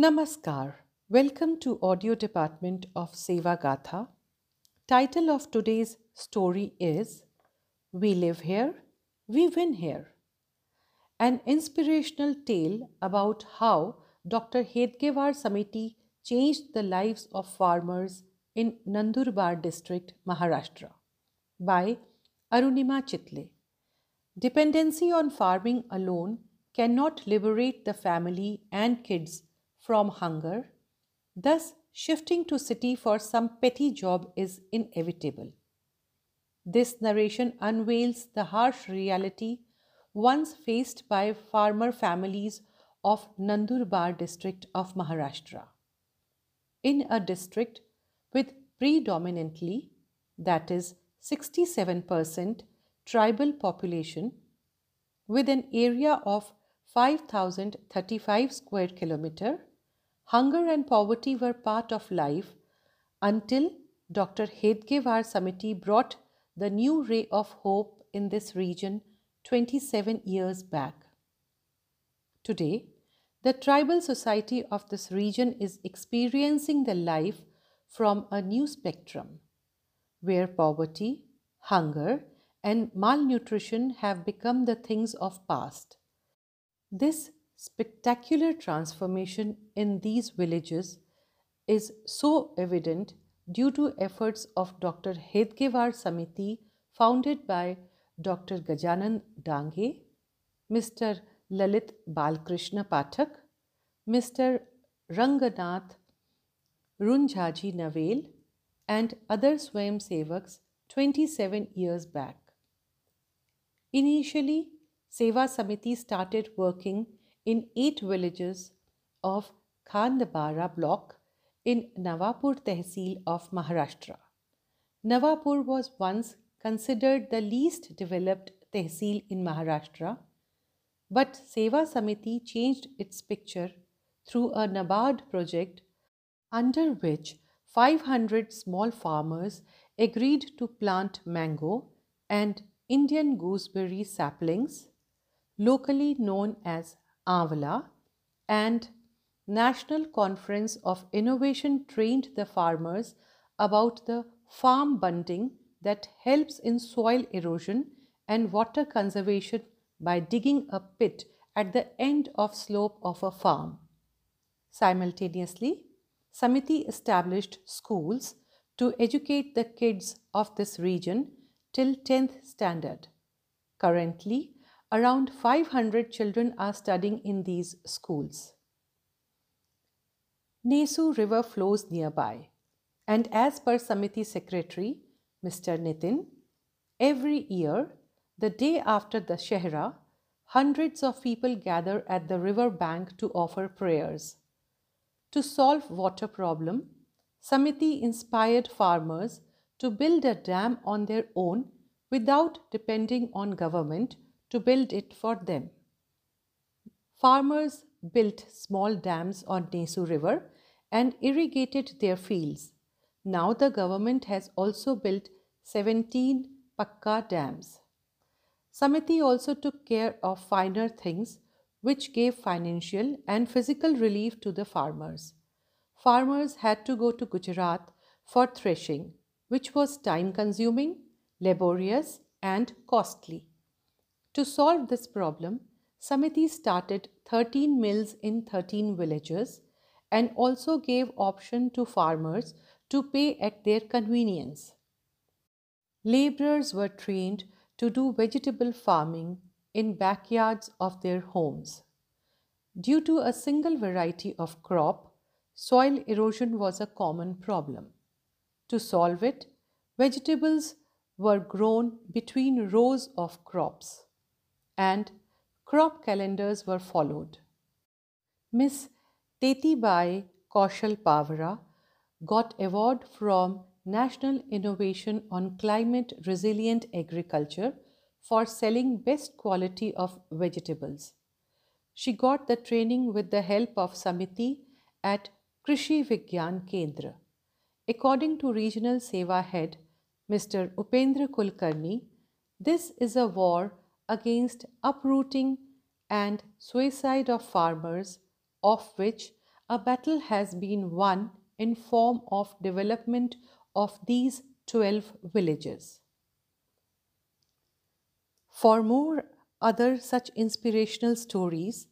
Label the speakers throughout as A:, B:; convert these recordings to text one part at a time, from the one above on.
A: Namaskar. Welcome to audio department of Seva Gatha. Title of today's story is We Live Here, We Win Here. An inspirational tale about how Dr. Hedgewar Samiti changed the lives of farmers in Nandurbar district, Maharashtra by Arunima Chitle. Dependency on farming alone cannot liberate the family and kids from hunger, thus, shifting to city for some petty job is inevitable. This narration unveils the harsh reality once faced by farmer families of Nandurbar district of Maharashtra. In a district with predominantly, that is 67% tribal population, with an area of 5035 square kilometer Hunger and poverty were part of life until Dr. Hedgewar Samiti brought the new ray of hope in this region 27 years back. Today, the tribal society of this region is experiencing the life from a new spectrum, where poverty, hunger, and malnutrition have become the things of past. This spectacular transformation in these villages is so evident due to efforts of Dr. Hedgewar Samiti founded by Dr. Gajanan Dange, Mr. Lalit Balkrishna Pathak, Mr. Ranganath Runjhaji Navel and other Swayam Sevaks 27 years back. Initially, Seva Samiti started working in eight villages of Khandbara block in Nawapur Tehsil of Maharashtra. Nawapur was once considered the least developed Tehsil in Maharashtra, but Seva Samiti changed its picture through a NABARD project under which 500 small farmers agreed to plant mango and Indian gooseberry saplings, locally known as Avala and National Conference of Innovation trained the farmers about the farm bunding that helps in soil erosion and water conservation by digging a pit at the end of slope of a farm. Simultaneously, Samiti established schools to educate the kids of this region till 10th standard. Currently, Around 500 children are studying in these schools. Nesu River flows nearby, and as per Samiti Secretary, Mr. Nitin, every year, the day after Dussehra, hundreds of people gather at the river bank to offer prayers. To solve water problem, Samiti inspired farmers to build a dam on their own without depending on government to build it for them. Farmers built small dams on Nesu River and irrigated their fields. Now the government has also built 17 Pakka dams. Samiti also took care of finer things which gave financial and physical relief to the farmers. Farmers had to go to Gujarat for threshing, which was time consuming, laborious, and costly. To solve this problem, Samiti started 13 mills in 13 villages and also gave option to farmers to pay at their convenience. Laborers were trained to do vegetable farming in backyards of their homes. Due to a single variety of crop, soil erosion was a common problem. To solve it, vegetables were grown between rows of crops and crop calendars were followed. Miss Tetibai Kaushal Pavara got award from National Innovation on Climate Resilient Agriculture for selling best quality of vegetables. She got the training with the help of Samiti at Krishi Vigyan Kendra. According to Regional Seva Head Mr. Upendra Kulkarni, this is a war against uprooting and suicide of farmers, of which a battle has been won in form of development of these 12 villages. For more other such inspirational stories,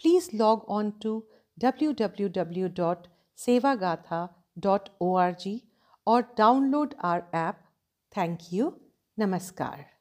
A: please log on to www.sevagatha.org or download our app. Thank you. Namaskar.